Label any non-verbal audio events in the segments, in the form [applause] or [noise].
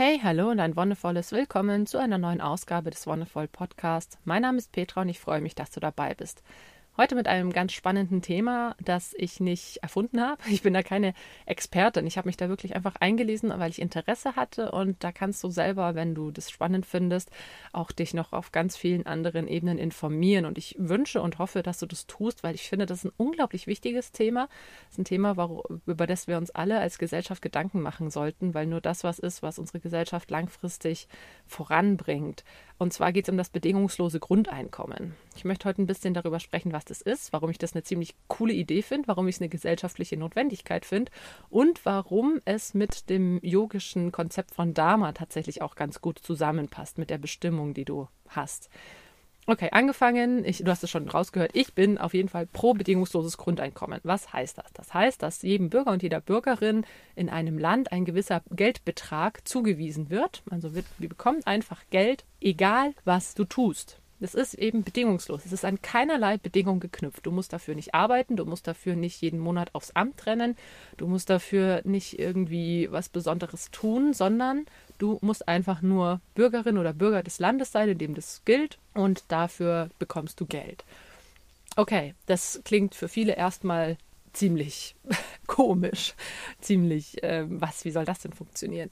Hey, hallo und ein wundervolles Willkommen zu einer neuen Ausgabe des Wonderful Podcasts. Mein Name ist Petra und ich freue mich, dass du dabei bist. Heute mit einem ganz spannenden Thema, das ich nicht erfunden habe. Ich bin da keine Expertin. Ich habe mich da wirklich einfach eingelesen, weil ich Interesse hatte. Und da kannst du selber, wenn du das spannend findest, auch dich noch auf ganz vielen anderen Ebenen informieren. Und ich wünsche und hoffe, dass du das tust, weil ich finde, das ist ein unglaublich wichtiges Thema. Das ist ein Thema, über das wir uns alle als Gesellschaft Gedanken machen sollten, weil nur das was ist, was unsere Gesellschaft langfristig voranbringt. Und zwar geht es um das bedingungslose Grundeinkommen. Ich möchte heute ein bisschen darüber sprechen, was das ist, warum ich das eine ziemlich coole Idee finde, warum ich es eine gesellschaftliche Notwendigkeit finde und warum es mit dem yogischen Konzept von Dharma tatsächlich auch ganz gut zusammenpasst, mit der Bestimmung, die du hast. Okay, angefangen, ich, du hast es schon rausgehört, ich bin auf jeden Fall pro bedingungsloses Grundeinkommen. Was heißt das? Das heißt, dass jedem Bürger und jeder Bürgerin in einem Land ein gewisser Geldbetrag zugewiesen wird. Also wird, wir bekommen einfach Geld, egal was du tust. Das ist eben bedingungslos. Es ist an keinerlei Bedingung geknüpft. Du musst dafür nicht arbeiten, du musst dafür nicht jeden Monat aufs Amt rennen, du musst dafür nicht irgendwie was Besonderes tun, sondern du musst einfach nur Bürgerin oder Bürger des Landes sein, in dem das gilt, und dafür bekommst du Geld. Okay, das klingt für viele erstmal ziemlich [laughs] komisch, ziemlich, äh, was, wie soll das denn funktionieren?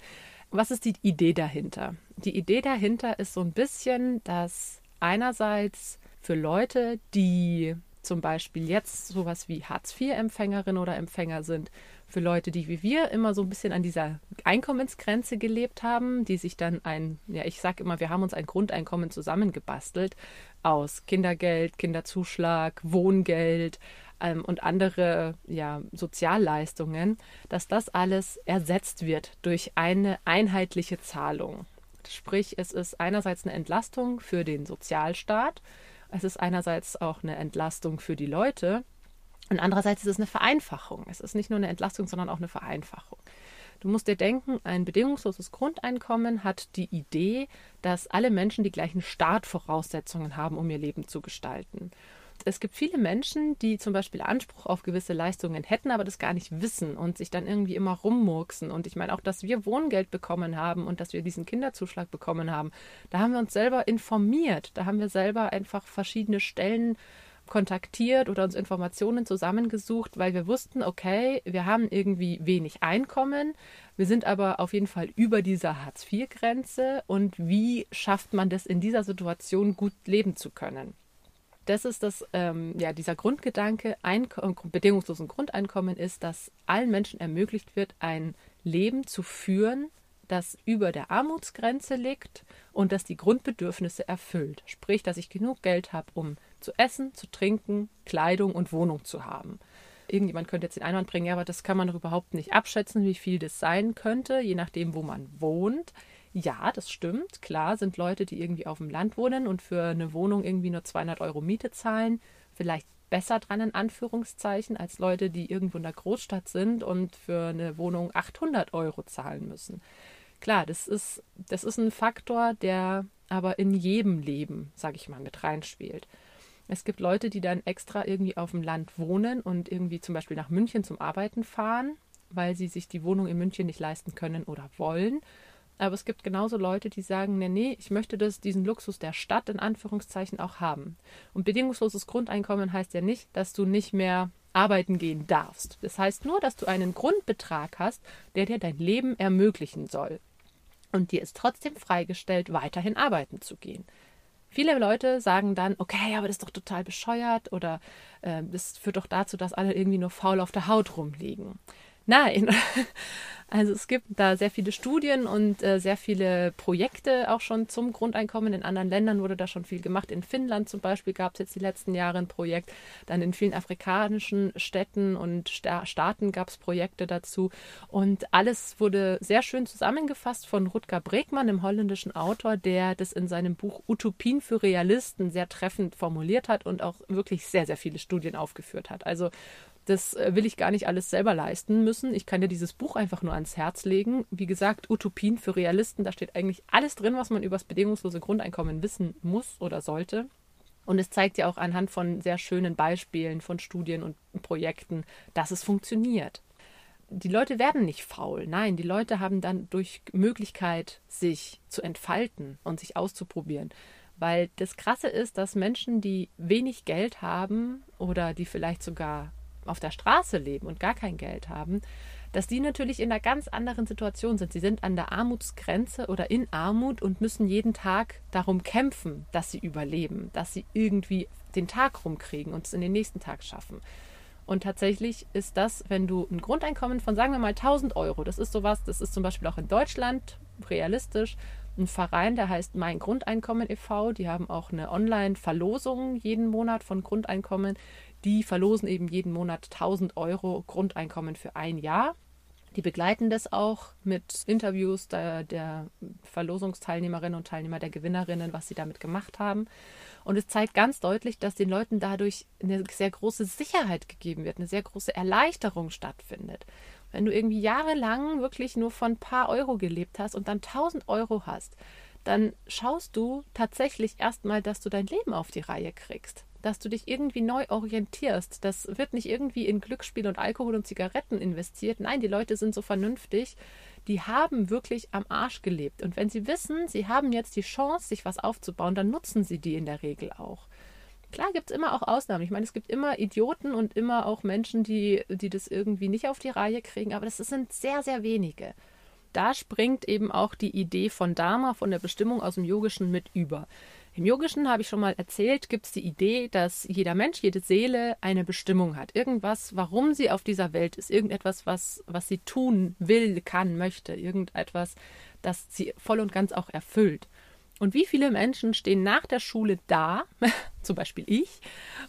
Was ist die Idee dahinter? Die Idee dahinter ist so ein bisschen, dass einerseits für Leute, die zum Beispiel jetzt sowas wie Hartz-IV-Empfängerin oder Empfänger sind, für Leute, die wie wir immer so ein bisschen an dieser Einkommensgrenze gelebt haben, die sich dann ein, ja, ich sage immer, wir haben uns ein Grundeinkommen zusammengebastelt aus Kindergeld, Kinderzuschlag, Wohngeld ähm, und andere ja, Sozialleistungen, dass das alles ersetzt wird durch eine einheitliche Zahlung. Sprich, es ist einerseits eine Entlastung für den Sozialstaat, es ist einerseits auch eine Entlastung für die Leute und andererseits ist es eine Vereinfachung. Es ist nicht nur eine Entlastung, sondern auch eine Vereinfachung. Du musst dir denken, ein bedingungsloses Grundeinkommen hat die Idee, dass alle Menschen die gleichen Startvoraussetzungen haben, um ihr Leben zu gestalten es gibt viele Menschen, die zum Beispiel Anspruch auf gewisse Leistungen hätten, aber das gar nicht wissen und sich dann irgendwie immer rummurksen. Und ich meine auch, dass wir Wohngeld bekommen haben und dass wir diesen Kinderzuschlag bekommen haben. Da haben wir uns selber informiert. Da haben wir selber einfach verschiedene Stellen kontaktiert oder uns Informationen zusammengesucht, weil wir wussten, okay, wir haben irgendwie wenig Einkommen, wir sind aber auf jeden Fall über dieser Hartz-IV-Grenze und wie schafft man das in dieser Situation gut leben zu können? Das ist das, ähm, ja, dieser Grundgedanke, ein bedingungslosen Grundeinkommen ist, dass allen Menschen ermöglicht wird, ein Leben zu führen, das über der Armutsgrenze liegt und das die Grundbedürfnisse erfüllt. Sprich, dass ich genug Geld habe, um zu essen, zu trinken, Kleidung und Wohnung zu haben. Irgendjemand könnte jetzt den Einwand bringen, ja, aber das kann man doch überhaupt nicht abschätzen, wie viel das sein könnte, je nachdem, wo man wohnt. Ja, das stimmt. Klar sind Leute, die irgendwie auf dem Land wohnen und für eine Wohnung irgendwie nur 200 Euro Miete zahlen, vielleicht besser dran in Anführungszeichen als Leute, die irgendwo in der Großstadt sind und für eine Wohnung 800 Euro zahlen müssen. Klar, das ist, das ist ein Faktor, der aber in jedem Leben, sage ich mal, mit reinspielt. Es gibt Leute, die dann extra irgendwie auf dem Land wohnen und irgendwie zum Beispiel nach München zum Arbeiten fahren, weil sie sich die Wohnung in München nicht leisten können oder wollen aber es gibt genauso Leute, die sagen, nee, nee, ich möchte das, diesen Luxus der Stadt in Anführungszeichen auch haben. Und bedingungsloses Grundeinkommen heißt ja nicht, dass du nicht mehr arbeiten gehen darfst. Das heißt nur, dass du einen Grundbetrag hast, der dir dein Leben ermöglichen soll. Und dir ist trotzdem freigestellt, weiterhin arbeiten zu gehen. Viele Leute sagen dann, okay, aber das ist doch total bescheuert oder äh, das führt doch dazu, dass alle irgendwie nur faul auf der Haut rumliegen. Nein. [laughs] Also es gibt da sehr viele Studien und äh, sehr viele Projekte auch schon zum Grundeinkommen. In anderen Ländern wurde da schon viel gemacht. In Finnland zum Beispiel gab es jetzt die letzten Jahre ein Projekt. Dann in vielen afrikanischen Städten und Sta Staaten gab es Projekte dazu. Und alles wurde sehr schön zusammengefasst von Rutger Bregmann, dem holländischen Autor, der das in seinem Buch Utopien für Realisten sehr treffend formuliert hat und auch wirklich sehr, sehr viele Studien aufgeführt hat. Also das äh, will ich gar nicht alles selber leisten müssen. Ich kann dir dieses Buch einfach nur ans Herz legen. Wie gesagt, Utopien für Realisten, da steht eigentlich alles drin, was man über das bedingungslose Grundeinkommen wissen muss oder sollte. Und es zeigt ja auch anhand von sehr schönen Beispielen von Studien und Projekten, dass es funktioniert. die Leute werden nicht faul. Nein, die Leute haben dann durch Möglichkeit, sich zu entfalten und sich auszuprobieren. Weil das Krasse ist, dass Menschen, die wenig Geld haben oder die vielleicht sogar auf der Straße leben und gar kein Geld haben, dass die natürlich in einer ganz anderen Situation sind. Sie sind an der Armutsgrenze oder in Armut und müssen jeden Tag darum kämpfen, dass sie überleben, dass sie irgendwie den Tag rumkriegen und es in den nächsten Tag schaffen. Und tatsächlich ist das, wenn du ein Grundeinkommen von, sagen wir mal, 1000 Euro, das ist sowas, das ist zum Beispiel auch in Deutschland realistisch, ein Verein, der heißt Mein Grundeinkommen e.V., die haben auch eine Online-Verlosung jeden Monat von Grundeinkommen. Die verlosen eben jeden Monat 1000 Euro Grundeinkommen für ein Jahr. Die begleiten das auch mit Interviews der, der Verlosungsteilnehmerinnen und Teilnehmer, der Gewinnerinnen, was sie damit gemacht haben. Und es zeigt ganz deutlich, dass den Leuten dadurch eine sehr große Sicherheit gegeben wird, eine sehr große Erleichterung stattfindet. Wenn du irgendwie jahrelang wirklich nur von ein paar Euro gelebt hast und dann 1000 Euro hast, dann schaust du tatsächlich erstmal, dass du dein Leben auf die Reihe kriegst dass du dich irgendwie neu orientierst. Das wird nicht irgendwie in Glücksspiel und Alkohol und Zigaretten investiert. Nein, die Leute sind so vernünftig. Die haben wirklich am Arsch gelebt. Und wenn sie wissen, sie haben jetzt die Chance, sich was aufzubauen, dann nutzen sie die in der Regel auch. Klar gibt es immer auch Ausnahmen. Ich meine, es gibt immer Idioten und immer auch Menschen, die, die das irgendwie nicht auf die Reihe kriegen, aber das sind sehr, sehr wenige. Da springt eben auch die Idee von Dharma, von der Bestimmung aus dem Yogischen mit über. Im Yogischen habe ich schon mal erzählt, gibt es die Idee, dass jeder Mensch, jede Seele eine Bestimmung hat. Irgendwas, warum sie auf dieser Welt ist. Irgendetwas, was, was sie tun will, kann, möchte. Irgendetwas, das sie voll und ganz auch erfüllt. Und wie viele Menschen stehen nach der Schule da, [laughs] zum Beispiel ich,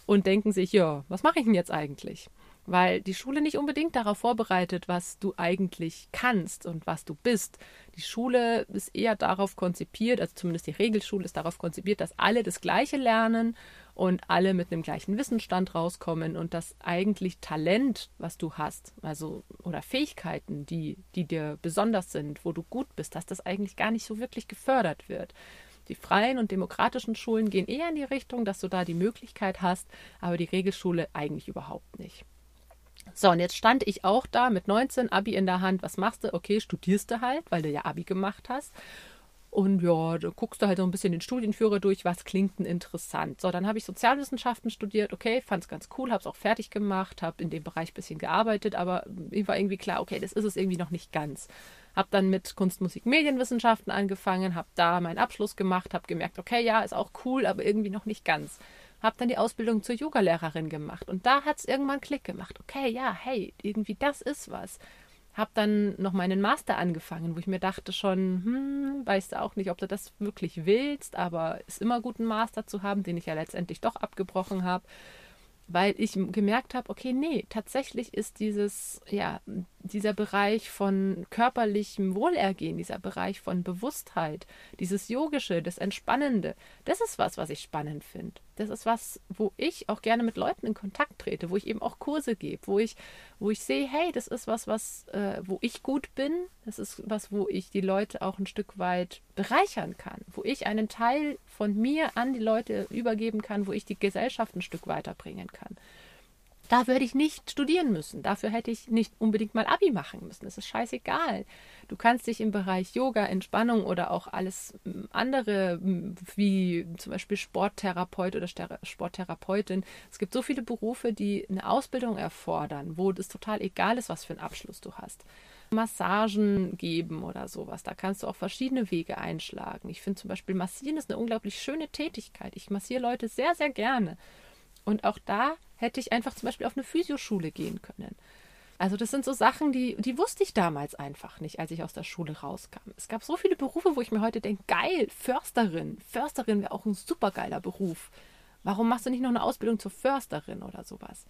und denken sich, ja, was mache ich denn jetzt eigentlich? Weil die Schule nicht unbedingt darauf vorbereitet, was du eigentlich kannst und was du bist. Die Schule ist eher darauf konzipiert, also zumindest die Regelschule ist darauf konzipiert, dass alle das Gleiche lernen und alle mit einem gleichen Wissensstand rauskommen und dass eigentlich Talent, was du hast, also oder Fähigkeiten, die, die dir besonders sind, wo du gut bist, dass das eigentlich gar nicht so wirklich gefördert wird. Die freien und demokratischen Schulen gehen eher in die Richtung, dass du da die Möglichkeit hast, aber die Regelschule eigentlich überhaupt nicht. So, und jetzt stand ich auch da mit 19, Abi in der Hand. Was machst du? Okay, studierst du halt, weil du ja Abi gemacht hast. Und ja, da guckst du halt so ein bisschen den Studienführer durch, was klingt denn interessant. So, dann habe ich Sozialwissenschaften studiert, okay, fand es ganz cool, habe es auch fertig gemacht, habe in dem Bereich ein bisschen gearbeitet, aber mir war irgendwie klar, okay, das ist es irgendwie noch nicht ganz. Habe dann mit Kunst, Musik, Medienwissenschaften angefangen, habe da meinen Abschluss gemacht, habe gemerkt, okay, ja, ist auch cool, aber irgendwie noch nicht ganz habe dann die Ausbildung zur Yogalehrerin gemacht und da hat es irgendwann Klick gemacht. Okay, ja, hey, irgendwie das ist was. Habe dann noch meinen Master angefangen, wo ich mir dachte schon, hm, weißt du auch nicht, ob du das wirklich willst, aber ist immer gut, einen Master zu haben, den ich ja letztendlich doch abgebrochen habe weil ich gemerkt habe, okay, nee, tatsächlich ist dieses, ja, dieser Bereich von körperlichem Wohlergehen, dieser Bereich von Bewusstheit, dieses Yogische, das Entspannende, das ist was, was ich spannend finde. Das ist was, wo ich auch gerne mit Leuten in Kontakt trete, wo ich eben auch Kurse gebe, wo ich, wo ich sehe, hey, das ist was, was, äh, wo ich gut bin, das ist was, wo ich die Leute auch ein Stück weit bereichern kann, wo ich einen Teil von mir an die Leute übergeben kann, wo ich die Gesellschaft ein Stück weiterbringen kann. Da würde ich nicht studieren müssen. Dafür hätte ich nicht unbedingt mal Abi machen müssen. Das ist scheißegal. Du kannst dich im Bereich Yoga, Entspannung oder auch alles andere, wie zum Beispiel Sporttherapeut oder Sporttherapeutin. Es gibt so viele Berufe, die eine Ausbildung erfordern, wo es total egal ist, was für einen Abschluss du hast. Massagen geben oder sowas. Da kannst du auch verschiedene Wege einschlagen. Ich finde zum Beispiel Massieren ist eine unglaublich schöne Tätigkeit. Ich massiere Leute sehr, sehr gerne. Und auch da hätte ich einfach zum Beispiel auf eine Physioschule gehen können. Also das sind so Sachen, die, die wusste ich damals einfach nicht, als ich aus der Schule rauskam. Es gab so viele Berufe, wo ich mir heute denke, geil, Försterin. Försterin wäre auch ein supergeiler Beruf. Warum machst du nicht noch eine Ausbildung zur Försterin oder sowas?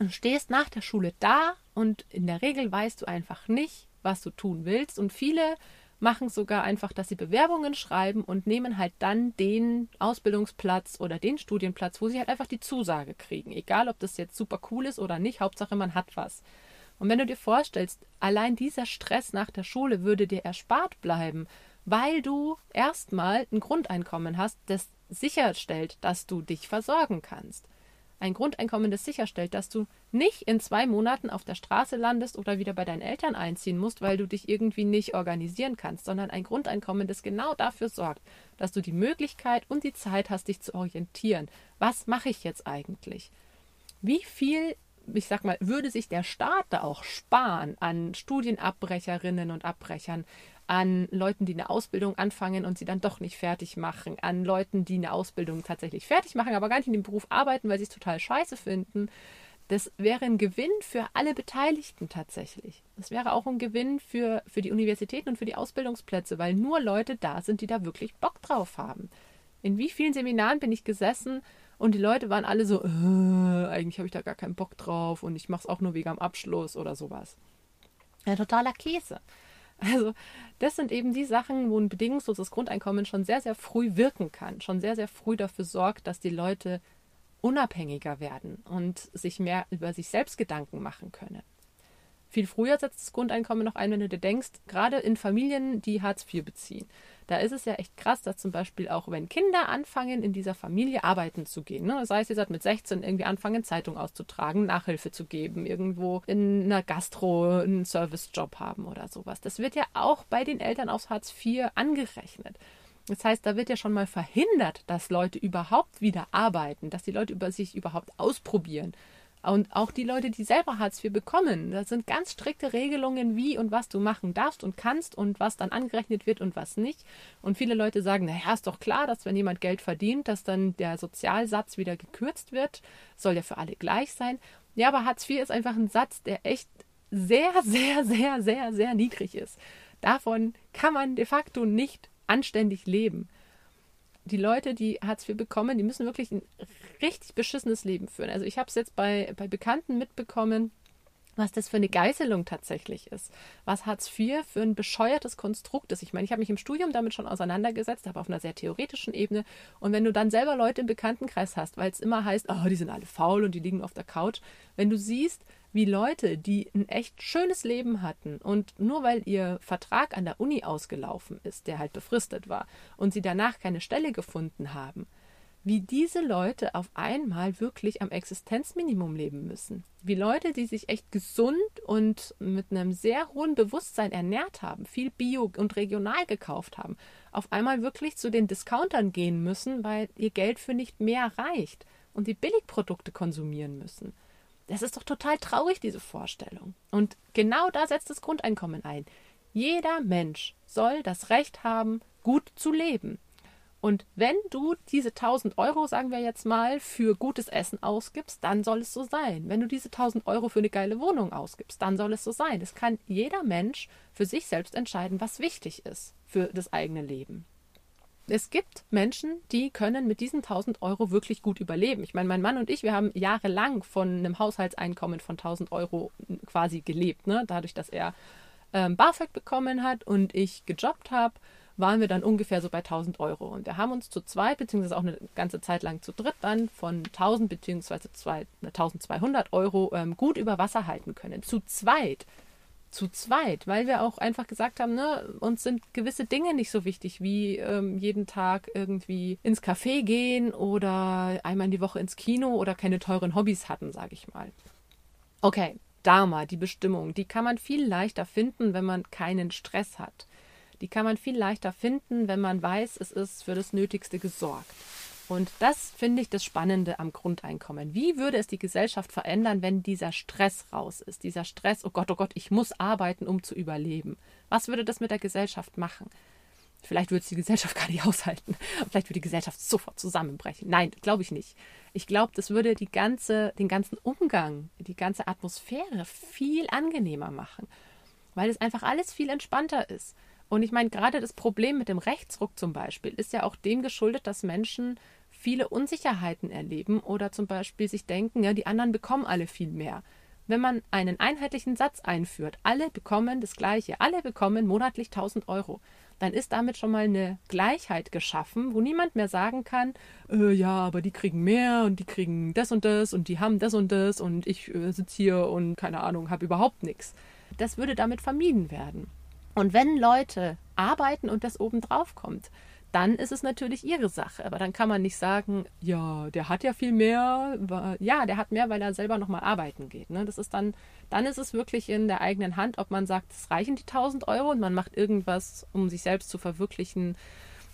Und stehst nach der Schule da und in der Regel weißt du einfach nicht, was du tun willst. Und viele machen sogar einfach, dass sie Bewerbungen schreiben und nehmen halt dann den Ausbildungsplatz oder den Studienplatz, wo sie halt einfach die Zusage kriegen. Egal, ob das jetzt super cool ist oder nicht, Hauptsache man hat was. Und wenn du dir vorstellst, allein dieser Stress nach der Schule würde dir erspart bleiben, weil du erstmal ein Grundeinkommen hast, das sicherstellt, dass du dich versorgen kannst. Ein Grundeinkommen, das sicherstellt, dass du nicht in zwei Monaten auf der Straße landest oder wieder bei deinen Eltern einziehen musst, weil du dich irgendwie nicht organisieren kannst, sondern ein Grundeinkommen, das genau dafür sorgt, dass du die Möglichkeit und die Zeit hast, dich zu orientieren. Was mache ich jetzt eigentlich? Wie viel ich sag mal, würde sich der Staat da auch sparen an Studienabbrecherinnen und Abbrechern, an Leuten, die eine Ausbildung anfangen und sie dann doch nicht fertig machen, an Leuten, die eine Ausbildung tatsächlich fertig machen, aber gar nicht in dem Beruf arbeiten, weil sie es total scheiße finden. Das wäre ein Gewinn für alle Beteiligten tatsächlich. Das wäre auch ein Gewinn für, für die Universitäten und für die Ausbildungsplätze, weil nur Leute da sind, die da wirklich Bock drauf haben. In wie vielen Seminaren bin ich gesessen und die Leute waren alle so, äh, eigentlich habe ich da gar keinen Bock drauf und ich mache es auch nur wegen am Abschluss oder sowas. Ja, totaler Käse. Also das sind eben die Sachen, wo ein bedingungsloses Grundeinkommen schon sehr, sehr früh wirken kann, schon sehr, sehr früh dafür sorgt, dass die Leute unabhängiger werden und sich mehr über sich selbst Gedanken machen können. Viel früher setzt das Grundeinkommen noch ein, wenn du dir denkst, gerade in Familien, die Hartz IV beziehen. Da ist es ja echt krass, dass zum Beispiel auch, wenn Kinder anfangen, in dieser Familie arbeiten zu gehen, ne? das heißt, sie sagt mit 16 irgendwie anfangen, Zeitung auszutragen, Nachhilfe zu geben, irgendwo in einer Gastro einen Servicejob haben oder sowas. Das wird ja auch bei den Eltern aus Hartz IV angerechnet. Das heißt, da wird ja schon mal verhindert, dass Leute überhaupt wieder arbeiten, dass die Leute über sich überhaupt ausprobieren. Und auch die Leute, die selber Hartz IV bekommen, da sind ganz strikte Regelungen, wie und was du machen darfst und kannst und was dann angerechnet wird und was nicht. Und viele Leute sagen, naja, ist doch klar, dass wenn jemand Geld verdient, dass dann der Sozialsatz wieder gekürzt wird. Soll ja für alle gleich sein. Ja, aber Hartz IV ist einfach ein Satz, der echt sehr, sehr, sehr, sehr, sehr niedrig ist. Davon kann man de facto nicht anständig leben die Leute, die Hartz IV bekommen, die müssen wirklich ein richtig beschissenes Leben führen. Also ich habe es jetzt bei, bei Bekannten mitbekommen, was das für eine Geißelung tatsächlich ist. Was Hartz IV für ein bescheuertes Konstrukt ist. Ich meine, ich habe mich im Studium damit schon auseinandergesetzt, aber auf einer sehr theoretischen Ebene. Und wenn du dann selber Leute im Bekanntenkreis hast, weil es immer heißt, oh, die sind alle faul und die liegen auf der Couch, wenn du siehst, wie Leute, die ein echt schönes Leben hatten und nur weil ihr Vertrag an der Uni ausgelaufen ist, der halt befristet war, und sie danach keine Stelle gefunden haben, wie diese Leute auf einmal wirklich am Existenzminimum leben müssen. Wie Leute, die sich echt gesund und mit einem sehr hohen Bewusstsein ernährt haben, viel Bio und regional gekauft haben, auf einmal wirklich zu den Discountern gehen müssen, weil ihr Geld für nicht mehr reicht und die Billigprodukte konsumieren müssen. Das ist doch total traurig, diese Vorstellung. Und genau da setzt das Grundeinkommen ein. Jeder Mensch soll das Recht haben, gut zu leben. Und wenn du diese 1000 Euro, sagen wir jetzt mal, für gutes Essen ausgibst, dann soll es so sein. Wenn du diese 1000 Euro für eine geile Wohnung ausgibst, dann soll es so sein. Es kann jeder Mensch für sich selbst entscheiden, was wichtig ist für das eigene Leben es gibt Menschen, die können mit diesen 1000 Euro wirklich gut überleben. Ich meine, mein Mann und ich, wir haben jahrelang von einem Haushaltseinkommen von 1000 Euro quasi gelebt. Ne? Dadurch, dass er ähm, BAföG bekommen hat und ich gejobbt habe, waren wir dann ungefähr so bei 1000 Euro. Und wir haben uns zu zweit, beziehungsweise auch eine ganze Zeit lang zu dritt dann von 1000 beziehungsweise 1200 Euro ähm, gut über Wasser halten können. Zu zweit zu zweit, weil wir auch einfach gesagt haben, ne, uns sind gewisse Dinge nicht so wichtig, wie ähm, jeden Tag irgendwie ins Café gehen oder einmal in die Woche ins Kino oder keine teuren Hobbys hatten, sage ich mal. Okay, Dharma, die Bestimmung, die kann man viel leichter finden, wenn man keinen Stress hat. Die kann man viel leichter finden, wenn man weiß, es ist für das Nötigste gesorgt. Und das finde ich das Spannende am Grundeinkommen. Wie würde es die Gesellschaft verändern, wenn dieser Stress raus ist? Dieser Stress, oh Gott, oh Gott, ich muss arbeiten, um zu überleben. Was würde das mit der Gesellschaft machen? Vielleicht würde es die Gesellschaft [laughs] gar nicht aushalten. Vielleicht würde die Gesellschaft sofort zusammenbrechen. Nein, glaube ich nicht. Ich glaube, das würde die ganze, den ganzen Umgang, die ganze Atmosphäre viel angenehmer machen, weil es einfach alles viel entspannter ist. Und ich meine, gerade das Problem mit dem Rechtsruck zum Beispiel ist ja auch dem geschuldet, dass Menschen viele Unsicherheiten erleben oder zum Beispiel sich denken, ja, die anderen bekommen alle viel mehr. Wenn man einen einheitlichen Satz einführt, alle bekommen das Gleiche, alle bekommen monatlich 1000 Euro, dann ist damit schon mal eine Gleichheit geschaffen, wo niemand mehr sagen kann, äh, ja, aber die kriegen mehr und die kriegen das und das und die haben das und das und ich äh, sitze hier und keine Ahnung, habe überhaupt nichts. Das würde damit vermieden werden. Und wenn Leute arbeiten und das obendrauf kommt, dann ist es natürlich ihre Sache. Aber dann kann man nicht sagen, ja, der hat ja viel mehr. Ja, der hat mehr, weil er selber nochmal arbeiten geht. Ne? Das ist dann, dann ist es wirklich in der eigenen Hand, ob man sagt, es reichen die 1000 Euro und man macht irgendwas, um sich selbst zu verwirklichen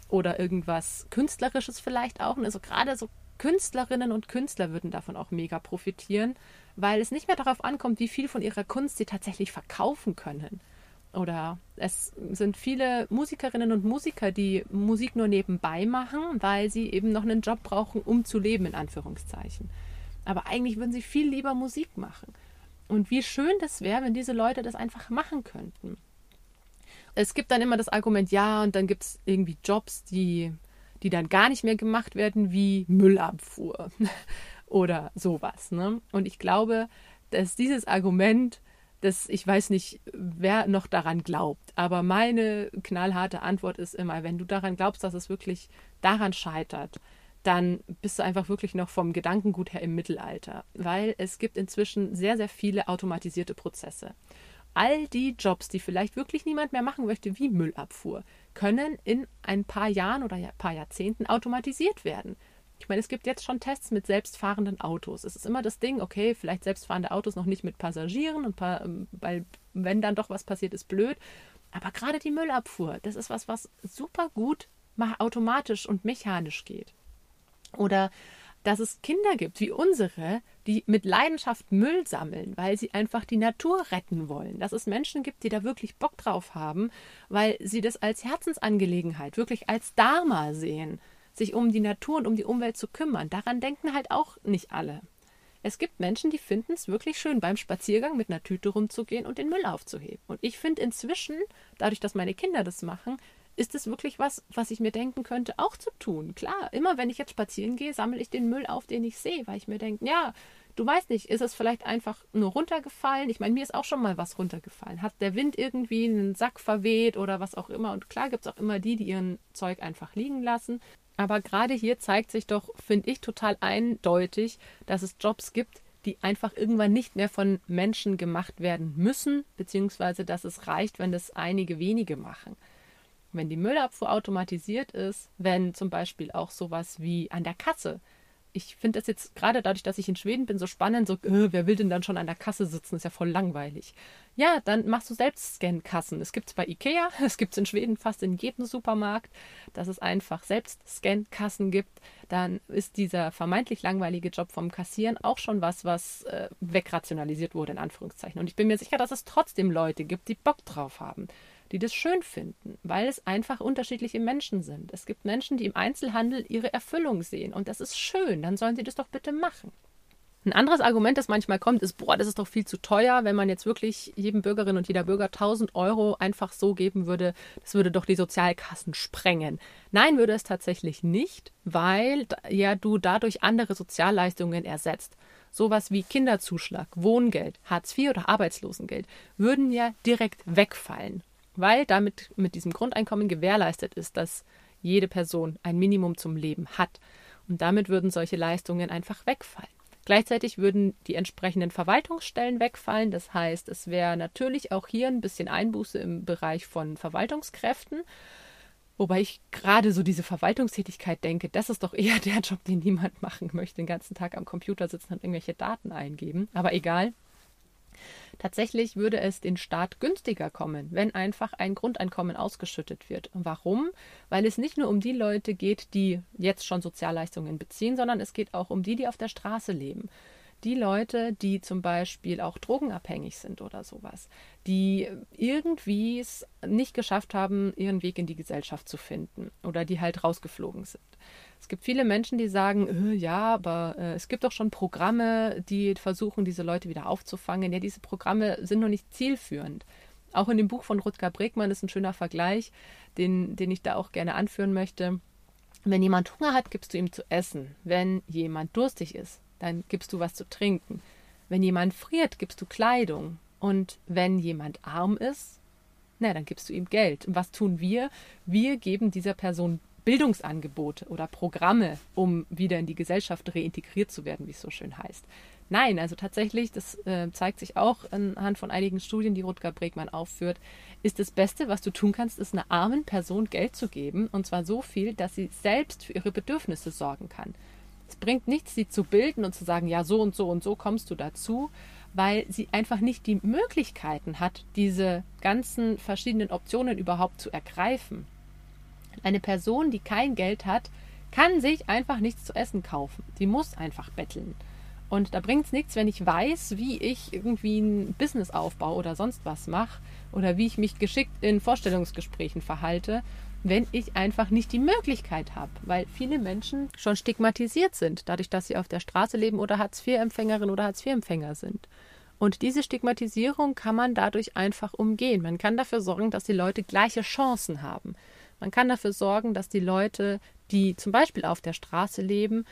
oder irgendwas Künstlerisches vielleicht auch. Also gerade so Künstlerinnen und Künstler würden davon auch mega profitieren, weil es nicht mehr darauf ankommt, wie viel von ihrer Kunst sie tatsächlich verkaufen können oder es sind viele Musikerinnen und Musiker, die Musik nur nebenbei machen, weil sie eben noch einen Job brauchen, um zu leben, in Anführungszeichen. Aber eigentlich würden sie viel lieber Musik machen. Und wie schön das wäre, wenn diese Leute das einfach machen könnten. Es gibt dann immer das Argument, ja, und dann gibt es irgendwie Jobs, die, die dann gar nicht mehr gemacht werden, wie Müllabfuhr [laughs] oder sowas. Ne? Und ich glaube, dass dieses Argument das, ich weiß nicht, wer noch daran glaubt, aber meine knallharte Antwort ist immer, wenn du daran glaubst, dass es wirklich daran scheitert, dann bist du einfach wirklich noch vom Gedankengut her im Mittelalter, weil es gibt inzwischen sehr, sehr viele automatisierte Prozesse. All die Jobs, die vielleicht wirklich niemand mehr machen möchte, wie Müllabfuhr, können in ein paar Jahren oder ein paar Jahrzehnten automatisiert werden. Ich meine, es gibt jetzt schon Tests mit selbstfahrenden Autos. Es ist immer das Ding, okay, vielleicht selbstfahrende Autos noch nicht mit Passagieren und paar, ähm, weil wenn dann doch was passiert, ist blöd. Aber gerade die Müllabfuhr, das ist was, was super gut automatisch und mechanisch geht. Oder dass es Kinder gibt wie unsere, die mit Leidenschaft Müll sammeln, weil sie einfach die Natur retten wollen. Dass es Menschen gibt, die da wirklich Bock drauf haben, weil sie das als Herzensangelegenheit, wirklich als Dharma sehen sich um die Natur und um die Umwelt zu kümmern. Daran denken halt auch nicht alle. Es gibt Menschen, die finden es wirklich schön, beim Spaziergang mit einer Tüte rumzugehen und den Müll aufzuheben. Und ich finde inzwischen, dadurch, dass meine Kinder das machen, ist es wirklich was, was ich mir denken könnte, auch zu tun. Klar, immer wenn ich jetzt spazieren gehe, sammle ich den Müll auf, den ich sehe, weil ich mir denke, ja, du weißt nicht, ist es vielleicht einfach nur runtergefallen? Ich meine, mir ist auch schon mal was runtergefallen. Hat der Wind irgendwie einen Sack verweht oder was auch immer? Und klar gibt es auch immer die, die ihren Zeug einfach liegen lassen. Aber gerade hier zeigt sich doch, finde ich, total eindeutig, dass es Jobs gibt, die einfach irgendwann nicht mehr von Menschen gemacht werden müssen, beziehungsweise dass es reicht, wenn das einige wenige machen. Wenn die Müllabfuhr automatisiert ist, wenn zum Beispiel auch sowas wie an der Kasse ich finde das jetzt gerade dadurch, dass ich in Schweden bin, so spannend, so, äh, wer will denn dann schon an der Kasse sitzen? Ist ja voll langweilig. Ja, dann machst du selbst Scan-Kassen. Es gibt es bei Ikea, [laughs] es gibt es in Schweden fast in jedem Supermarkt, dass es einfach selbst Scan-Kassen gibt. Dann ist dieser vermeintlich langweilige Job vom Kassieren auch schon was, was äh, wegrationalisiert wurde, in Anführungszeichen. Und ich bin mir sicher, dass es trotzdem Leute gibt, die Bock drauf haben die das schön finden, weil es einfach unterschiedliche Menschen sind. Es gibt Menschen, die im Einzelhandel ihre Erfüllung sehen und das ist schön, dann sollen sie das doch bitte machen. Ein anderes Argument, das manchmal kommt, ist, boah, das ist doch viel zu teuer, wenn man jetzt wirklich jedem Bürgerin und jeder Bürger 1000 Euro einfach so geben würde, das würde doch die Sozialkassen sprengen. Nein, würde es tatsächlich nicht, weil ja du dadurch andere Sozialleistungen ersetzt. Sowas wie Kinderzuschlag, Wohngeld, Hartz IV oder Arbeitslosengeld würden ja direkt wegfallen weil damit mit diesem Grundeinkommen gewährleistet ist, dass jede Person ein Minimum zum Leben hat. Und damit würden solche Leistungen einfach wegfallen. Gleichzeitig würden die entsprechenden Verwaltungsstellen wegfallen. Das heißt, es wäre natürlich auch hier ein bisschen Einbuße im Bereich von Verwaltungskräften. Wobei ich gerade so diese Verwaltungstätigkeit denke, das ist doch [laughs] eher der Job, den niemand machen möchte, den ganzen Tag am Computer sitzen und irgendwelche Daten eingeben. Aber egal, Tatsächlich würde es den Staat günstiger kommen, wenn einfach ein Grundeinkommen ausgeschüttet wird. Warum? Weil es nicht nur um die Leute geht, die jetzt schon Sozialleistungen beziehen, sondern es geht auch um die, die auf der Straße leben die Leute, die zum Beispiel auch drogenabhängig sind oder sowas, die irgendwie es nicht geschafft haben, ihren Weg in die Gesellschaft zu finden oder die halt rausgeflogen sind. Es gibt viele Menschen, die sagen, äh, ja, aber äh, es gibt doch schon Programme, die versuchen, diese Leute wieder aufzufangen. Ja, diese Programme sind noch nicht zielführend. Auch in dem Buch von Rutger Bregmann ist ein schöner Vergleich, den, den ich da auch gerne anführen möchte. Wenn jemand Hunger hat, gibst du ihm zu essen. Wenn jemand durstig ist, dann gibst du was zu trinken. Wenn jemand friert, gibst du Kleidung. Und wenn jemand arm ist, na, dann gibst du ihm Geld. Und was tun wir? Wir geben dieser Person Bildungsangebote oder Programme, um wieder in die Gesellschaft reintegriert zu werden, wie es so schön heißt. Nein, also tatsächlich, das äh, zeigt sich auch anhand von einigen Studien, die Rutger Bregmann aufführt, ist das Beste, was du tun kannst, ist einer armen Person Geld zu geben. Und zwar so viel, dass sie selbst für ihre Bedürfnisse sorgen kann. Es bringt nichts, sie zu bilden und zu sagen, ja, so und so und so kommst du dazu, weil sie einfach nicht die Möglichkeiten hat, diese ganzen verschiedenen Optionen überhaupt zu ergreifen. Eine Person, die kein Geld hat, kann sich einfach nichts zu essen kaufen. Die muss einfach betteln. Und da bringt es nichts, wenn ich weiß, wie ich irgendwie ein Business aufbaue oder sonst was mache oder wie ich mich geschickt in Vorstellungsgesprächen verhalte, wenn ich einfach nicht die Möglichkeit habe, weil viele Menschen schon stigmatisiert sind, dadurch, dass sie auf der Straße leben oder Hartz-IV-Empfängerin oder Hartz-IV-Empfänger sind. Und diese Stigmatisierung kann man dadurch einfach umgehen. Man kann dafür sorgen, dass die Leute gleiche Chancen haben. Man kann dafür sorgen, dass die Leute, die zum Beispiel auf der Straße leben,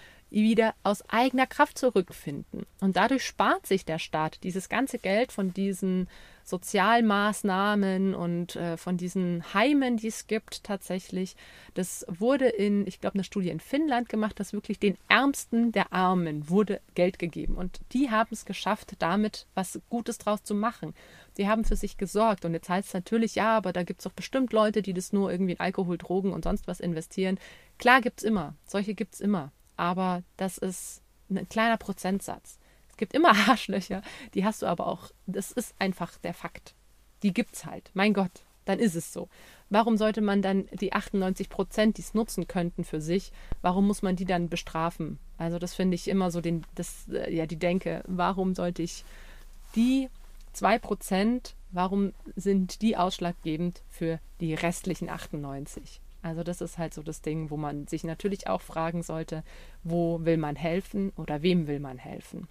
wieder aus eigener Kraft zurückfinden. Und dadurch spart sich der Staat dieses ganze Geld von diesen Sozialmaßnahmen und äh, von diesen Heimen, die es gibt, tatsächlich. Das wurde in, ich glaube, einer Studie in Finnland gemacht, dass wirklich den Ärmsten der Armen wurde Geld gegeben. Und die haben es geschafft, damit was Gutes draus zu machen. Sie haben für sich gesorgt. Und jetzt heißt es natürlich, ja, aber da gibt es doch bestimmt Leute, die das nur irgendwie in Alkohol, Drogen und sonst was investieren. Klar gibt es immer. Solche gibt es immer. Aber das ist ein kleiner Prozentsatz. Es gibt immer [laughs] Arschlöcher, die hast du aber auch. Das ist einfach der Fakt. Die gibt's halt. Mein Gott, dann ist es so. Warum sollte man dann die 98 Prozent, die es nutzen könnten für sich, warum muss man die dann bestrafen? Also das finde ich immer so den, das, äh, ja, die Denke, warum sollte ich die 2 Prozent, warum sind die ausschlaggebend für die restlichen 98? Also das ist halt so das Ding, wo man sich natürlich auch fragen sollte, wo will man helfen oder wem will man helfen.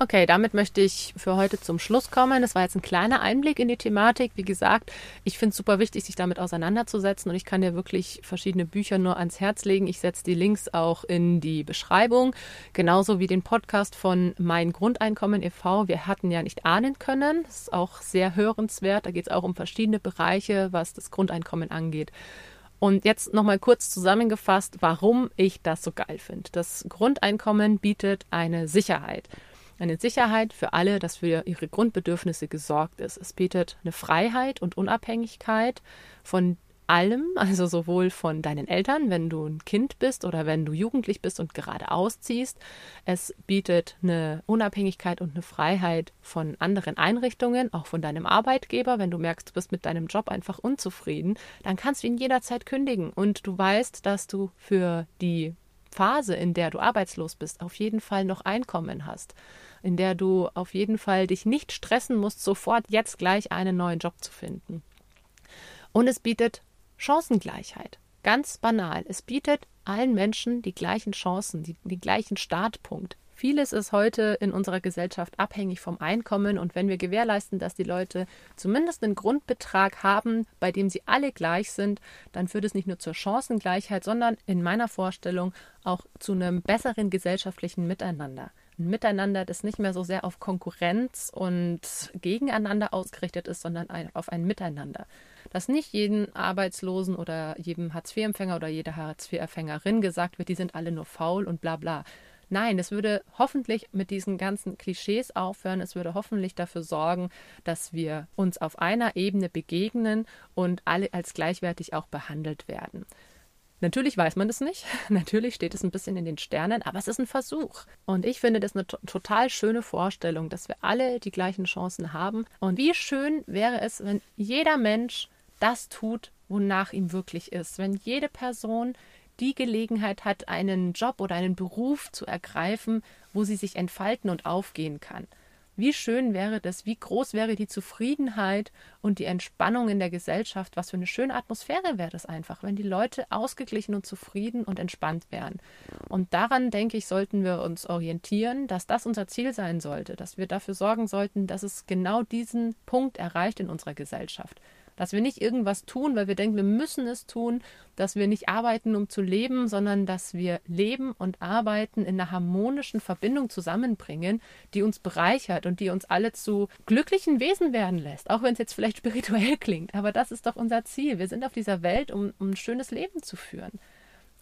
Okay, damit möchte ich für heute zum Schluss kommen. Das war jetzt ein kleiner Einblick in die Thematik. Wie gesagt, ich finde es super wichtig, sich damit auseinanderzusetzen und ich kann dir wirklich verschiedene Bücher nur ans Herz legen. Ich setze die Links auch in die Beschreibung, genauso wie den Podcast von Mein Grundeinkommen e.V. Wir hatten ja nicht ahnen können. Das ist auch sehr hörenswert. Da geht es auch um verschiedene Bereiche, was das Grundeinkommen angeht. Und jetzt nochmal kurz zusammengefasst, warum ich das so geil finde. Das Grundeinkommen bietet eine Sicherheit. Eine Sicherheit für alle, dass für ihre Grundbedürfnisse gesorgt ist. Es bietet eine Freiheit und Unabhängigkeit von allem, also sowohl von deinen Eltern, wenn du ein Kind bist oder wenn du jugendlich bist und gerade ausziehst. Es bietet eine Unabhängigkeit und eine Freiheit von anderen Einrichtungen, auch von deinem Arbeitgeber. Wenn du merkst, du bist mit deinem Job einfach unzufrieden, dann kannst du ihn jederzeit kündigen und du weißt, dass du für die Phase, in der du arbeitslos bist, auf jeden Fall noch Einkommen hast, in der du auf jeden Fall dich nicht stressen musst, sofort jetzt gleich einen neuen Job zu finden. Und es bietet Chancengleichheit. Ganz banal. Es bietet allen Menschen die gleichen Chancen, die, die gleichen Startpunkt. Vieles ist heute in unserer Gesellschaft abhängig vom Einkommen und wenn wir gewährleisten, dass die Leute zumindest einen Grundbetrag haben, bei dem sie alle gleich sind, dann führt es nicht nur zur Chancengleichheit, sondern in meiner Vorstellung auch zu einem besseren gesellschaftlichen Miteinander. Ein Miteinander, das nicht mehr so sehr auf Konkurrenz und gegeneinander ausgerichtet ist, sondern auf ein Miteinander dass nicht jedem Arbeitslosen oder jedem Hartz-IV-Empfänger oder jeder Hartz-IV-Empfängerin gesagt wird, die sind alle nur faul und bla bla. Nein, es würde hoffentlich mit diesen ganzen Klischees aufhören. Es würde hoffentlich dafür sorgen, dass wir uns auf einer Ebene begegnen und alle als gleichwertig auch behandelt werden. Natürlich weiß man das nicht. [laughs] Natürlich steht es ein bisschen in den Sternen, aber es ist ein Versuch. Und ich finde das eine total schöne Vorstellung, dass wir alle die gleichen Chancen haben. Und wie schön wäre es, wenn jeder Mensch das tut, wonach ihm wirklich ist. Wenn jede Person die Gelegenheit hat, einen Job oder einen Beruf zu ergreifen, wo sie sich entfalten und aufgehen kann. Wie schön wäre das, wie groß wäre die Zufriedenheit und die Entspannung in der Gesellschaft, was für eine schöne Atmosphäre wäre das einfach, wenn die Leute ausgeglichen und zufrieden und entspannt wären. Und daran, denke ich, sollten wir uns orientieren, dass das unser Ziel sein sollte, dass wir dafür sorgen sollten, dass es genau diesen Punkt erreicht in unserer Gesellschaft dass wir nicht irgendwas tun, weil wir denken, wir müssen es tun, dass wir nicht arbeiten, um zu leben, sondern dass wir Leben und Arbeiten in einer harmonischen Verbindung zusammenbringen, die uns bereichert und die uns alle zu glücklichen Wesen werden lässt, auch wenn es jetzt vielleicht spirituell klingt. Aber das ist doch unser Ziel. Wir sind auf dieser Welt, um, um ein schönes Leben zu führen.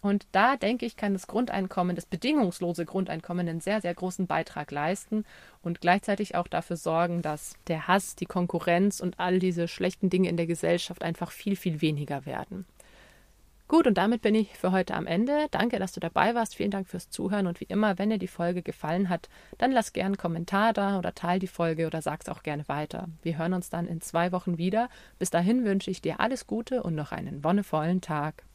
Und da denke ich, kann das Grundeinkommen, das bedingungslose Grundeinkommen einen sehr, sehr großen Beitrag leisten und gleichzeitig auch dafür sorgen, dass der Hass, die Konkurrenz und all diese schlechten Dinge in der Gesellschaft einfach viel, viel weniger werden. Gut, und damit bin ich für heute am Ende. Danke, dass du dabei warst. Vielen Dank fürs Zuhören. Und wie immer, wenn dir die Folge gefallen hat, dann lass gerne einen Kommentar da oder teil die Folge oder sag's auch gerne weiter. Wir hören uns dann in zwei Wochen wieder. Bis dahin wünsche ich dir alles Gute und noch einen wonnevollen Tag.